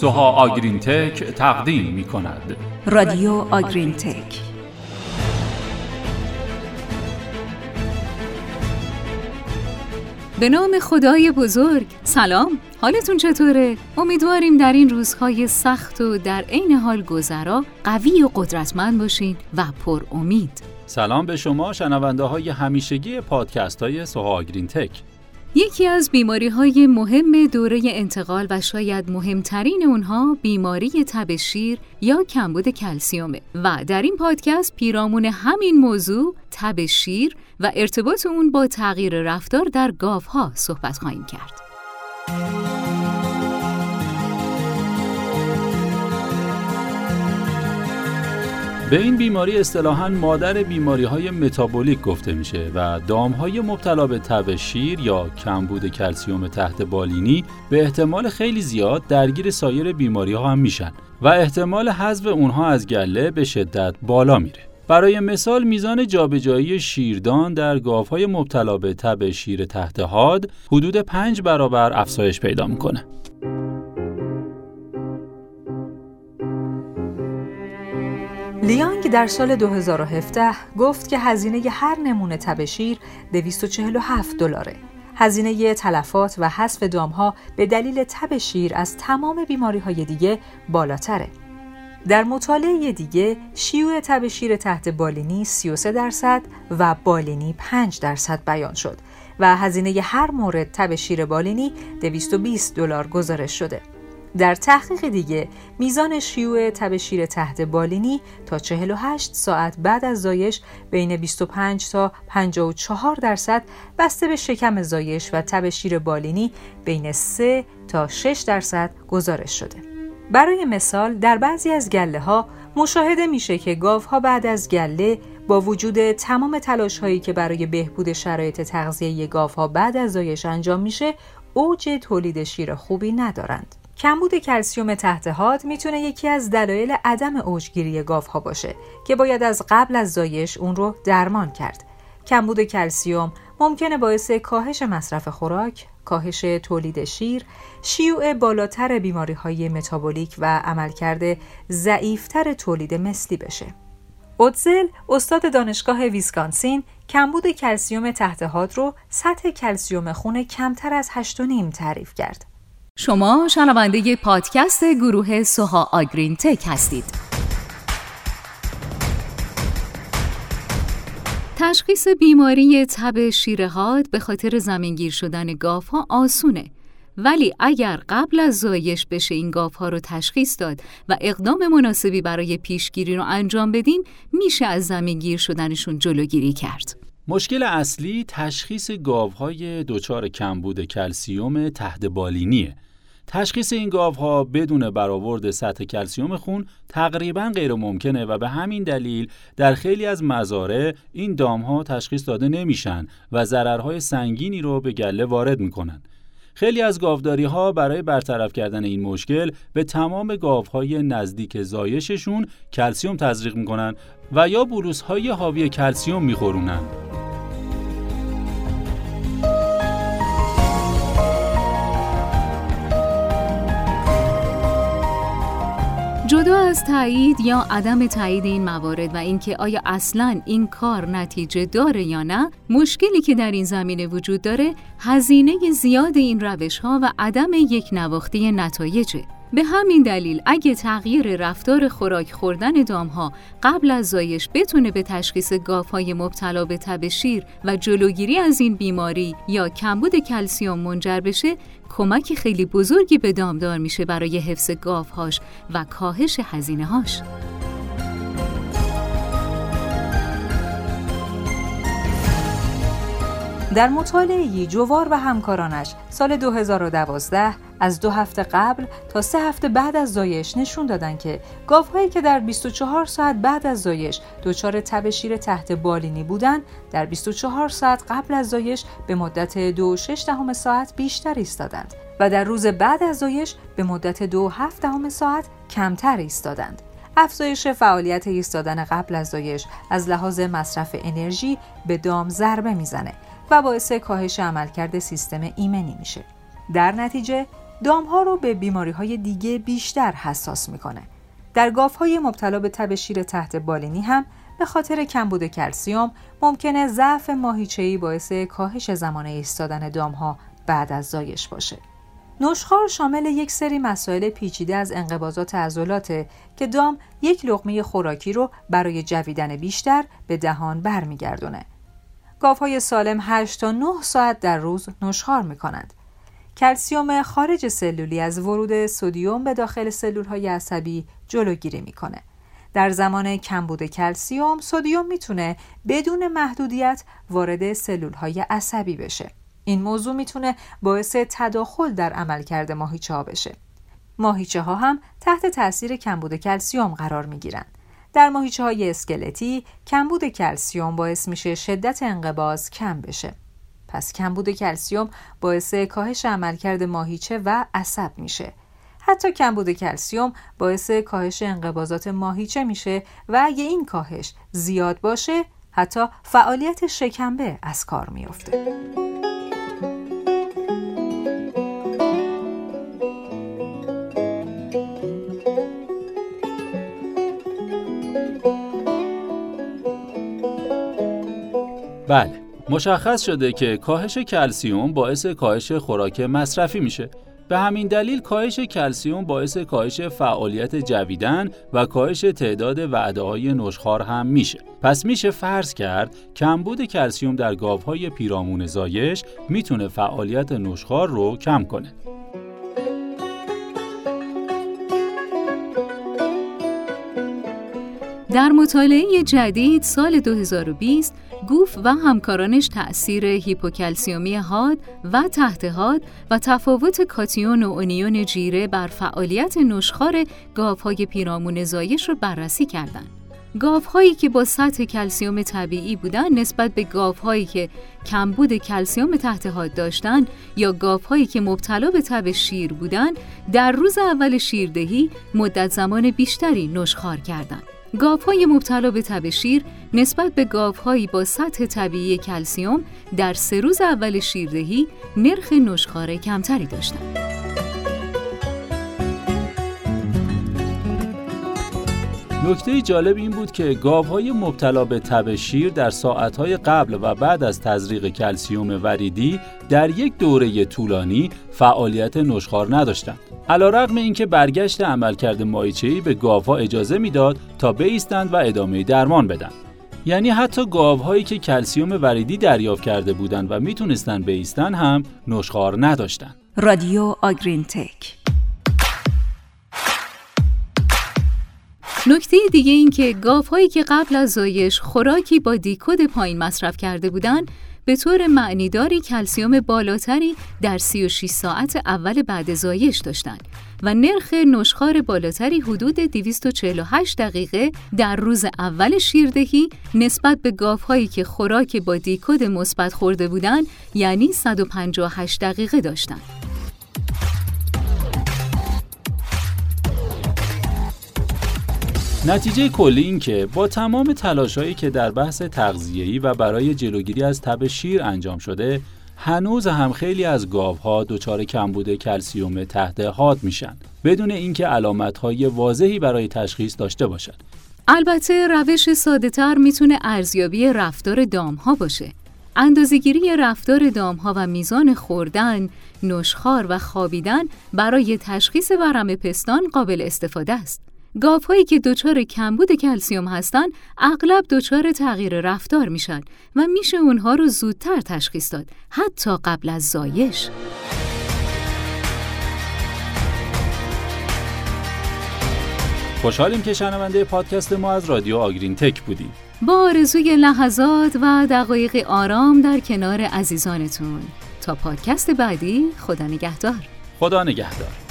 سوها آگرین تک تقدیم می کند رادیو آگرین تک به نام خدای بزرگ. سلام. حالتون چطوره؟ امیدواریم در این روزهای سخت و در عین حال گذرا قوی و قدرتمند باشین و پر امید سلام به شما شنونده های همیشگی پادکست های سوها آگرین تک یکی از بیماری های مهم دوره انتقال و شاید مهمترین اونها بیماری تب شیر یا کمبود کلسیومه و در این پادکست پیرامون همین موضوع تب شیر و ارتباط اون با تغییر رفتار در گاوها صحبت خواهیم کرد. به این بیماری اصطلاحاً مادر بیماری های متابولیک گفته میشه و دام های مبتلا به تب شیر یا کمبود کلسیوم تحت بالینی به احتمال خیلی زیاد درگیر سایر بیماری ها هم میشن و احتمال حذف اونها از گله به شدت بالا میره. برای مثال میزان جابجایی شیردان در گاوهای مبتلا به تب شیر تحت حاد حدود 5 برابر افزایش پیدا می‌کنه. لیانگ در سال 2017 گفت که هزینه هر نمونه تب شیر 247 دلاره. هزینه تلفات و حذف دامها به دلیل تب شیر از تمام بیماری های دیگه بالاتره. در مطالعه دیگه شیوع تب شیر تحت بالینی 33 درصد و بالینی 5 درصد بیان شد و هزینه هر مورد تب شیر بالینی 220 دلار گزارش شده. در تحقیق دیگه میزان شیوع تب شیر تحت بالینی تا 48 ساعت بعد از زایش بین 25 تا 54 درصد بسته به شکم زایش و تب شیر بالینی بین 3 تا 6 درصد گزارش شده. برای مثال در بعضی از گله ها مشاهده میشه که گاو ها بعد از گله با وجود تمام تلاش هایی که برای بهبود شرایط تغذیه گاو ها بعد از زایش انجام میشه اوج تولید شیر خوبی ندارند. کمبود کلسیوم تحت حاد می‌تونه یکی از دلایل عدم اوجگیری ها باشه که باید از قبل از زایش اون رو درمان کرد. کمبود کلسیوم ممکنه باعث کاهش مصرف خوراک، کاهش تولید شیر، شیوع بالاتر بیماری های متابولیک و عملکرد ضعیفتر تولید مثلی بشه. اوتزل استاد دانشگاه ویسکانسین کمبود کلسیوم تحت حاد رو سطح کلسیوم خون کمتر از 8.5 تعریف کرد. شما شنونده پادکست گروه سوها آگرین تک هستید. تشخیص بیماری تب شیرهاد به خاطر زمینگیر شدن گاف ها آسونه ولی اگر قبل از زایش بشه این گاف ها رو تشخیص داد و اقدام مناسبی برای پیشگیری رو انجام بدیم میشه از زمینگیر شدنشون جلوگیری کرد. مشکل اصلی تشخیص گاوهای دچار کمبود کلسیوم تحت بالینیه تشخیص این گاوها بدون برآورد سطح کلسیوم خون تقریبا غیر ممکنه و به همین دلیل در خیلی از مزارع این دامها تشخیص داده نمیشن و ضررهای سنگینی رو به گله وارد می‌کنن. خیلی از گاوداری ها برای برطرف کردن این مشکل به تمام گاوهای نزدیک زایششون کلسیوم تزریق می‌کنن و یا بروس های حاوی کلسیوم میخورونن. جدا از تایید یا عدم تایید این موارد و اینکه آیا اصلا این کار نتیجه داره یا نه مشکلی که در این زمینه وجود داره هزینه زیاد این روش ها و عدم یک نواختی نتایجه. به همین دلیل اگه تغییر رفتار خوراک خوردن دامها قبل از زایش بتونه به تشخیص های مبتلا به تب شیر و جلوگیری از این بیماری یا کمبود کلسیوم منجر بشه کمک خیلی بزرگی به دامدار میشه برای حفظ گاوهاش و کاهش هزینه هاش. در مطالعه جوار و همکارانش سال 2012 از دو هفته قبل تا سه هفته بعد از زایش نشون دادن که گاوهایی که در 24 ساعت بعد از زایش دچار تب شیر تحت بالینی بودن در 24 ساعت قبل از زایش به مدت دو شش دهم ساعت بیشتر ایستادند و در روز بعد از زایش به مدت دو هفت دهم ساعت کمتر ایستادند. افزایش فعالیت ایستادن قبل از زایش از لحاظ مصرف انرژی به دام ضربه می‌زنه و باعث کاهش عملکرد سیستم ایمنی میشه. در نتیجه دامها رو به بیماری های دیگه بیشتر حساس می‌کنه. در گاف های مبتلا به تب شیر تحت بالینی هم به خاطر کمبود کلسیوم ممکنه ضعف ماهیچه‌ای باعث کاهش زمان ایستادن دامها بعد از زایش باشه. نشخار شامل یک سری مسائل پیچیده از انقباضات عضلاته که دام یک لقمه خوراکی رو برای جویدن بیشتر به دهان برمیگردونه. گاوهای سالم 8 تا 9 ساعت در روز نشخار می کنند. کلسیوم خارج سلولی از ورود سودیوم به داخل سلول های عصبی جلوگیری می‌کنه. در زمان کمبود کلسیوم سودیوم می‌تونه بدون محدودیت وارد سلول های عصبی بشه. این موضوع می‌تونه باعث تداخل در عملکرد ماهیچه ها بشه. ماهیچه ها هم تحت تاثیر کمبود کلسیوم قرار می گیرن. در ماهیچه های اسکلتی کمبود کلسیوم باعث میشه شدت انقباض کم بشه. پس کمبود کلسیوم باعث کاهش عملکرد ماهیچه و عصب میشه. حتی کمبود کلسیوم باعث کاهش انقباضات ماهیچه میشه و اگه این کاهش زیاد باشه حتی فعالیت شکمبه از کار میافته. بله مشخص شده که کاهش کلسیوم باعث کاهش خوراک مصرفی میشه به همین دلیل کاهش کلسیوم باعث کاهش فعالیت جویدن و کاهش تعداد وعده های نشخار هم میشه. پس میشه فرض کرد کمبود کلسیوم در گاوهای پیرامون زایش می‌تونه فعالیت نشخار رو کم کنه. در مطالعه جدید سال 2020 گوف و همکارانش تأثیر هیپوکلسیومی حاد و تحت حاد و تفاوت کاتیون و اونیون جیره بر فعالیت نشخار گاوهای پیرامون زایش رو بررسی کردند. گاوهایی که با سطح کلسیوم طبیعی بودند نسبت به گاوهایی که کمبود کلسیوم تحت حاد داشتند یا گاوهایی که مبتلا به تب شیر بودند در روز اول شیردهی مدت زمان بیشتری نشخار کردند. گاوهای مبتلا به تب شیر نسبت به گاوهایی با سطح طبیعی کلسیوم در سه روز اول شیردهی نرخ نشخاره کمتری داشتند. نکته جالب این بود که گاوهای مبتلا به تب شیر در ساعتهای قبل و بعد از تزریق کلسیوم وریدی در یک دوره طولانی فعالیت نشخار نداشتند. علیرغم اینکه برگشت عملکرد مایچه‌ای به گاوها اجازه می‌داد تا بایستند و ادامه درمان بدن. یعنی حتی گاوهایی که کلسیوم وریدی دریافت کرده بودند و می‌تونستند بایستند هم نشخار نداشتند. رادیو آگرین تک نکته دیگه این که گاوهایی که قبل از زایش خوراکی با دیکود پایین مصرف کرده بودند به طور معنیداری کلسیوم بالاتری در 36 ساعت اول بعد زایش داشتند و نرخ نشخار بالاتری حدود 248 دقیقه در روز اول شیردهی نسبت به گاوهایی که خوراک با دیکود مثبت خورده بودند یعنی 158 دقیقه داشتند. نتیجه کلی این که با تمام تلاشایی که در بحث تغذیه‌ای و برای جلوگیری از تب شیر انجام شده هنوز هم خیلی از گاوها دچار کمبود کلسیوم تحت حاد میشن بدون اینکه علامت‌های واضحی برای تشخیص داشته باشد البته روش ساده تر می‌تونه ارزیابی رفتار دامها باشه اندازگیری رفتار دامها و میزان خوردن، نشخار و خوابیدن برای تشخیص ورم پستان قابل استفاده است. گاوهایی که دچار کمبود کلسیوم هستند اغلب دچار تغییر رفتار میشن و میشه اونها رو زودتر تشخیص داد حتی قبل از زایش. خوشحالیم که شنونده پادکست ما از رادیو آگرین تک بودیم با آرزوی لحظات و دقایق آرام در کنار عزیزانتون. تا پادکست بعدی خدا نگهدار. خدا نگهدار.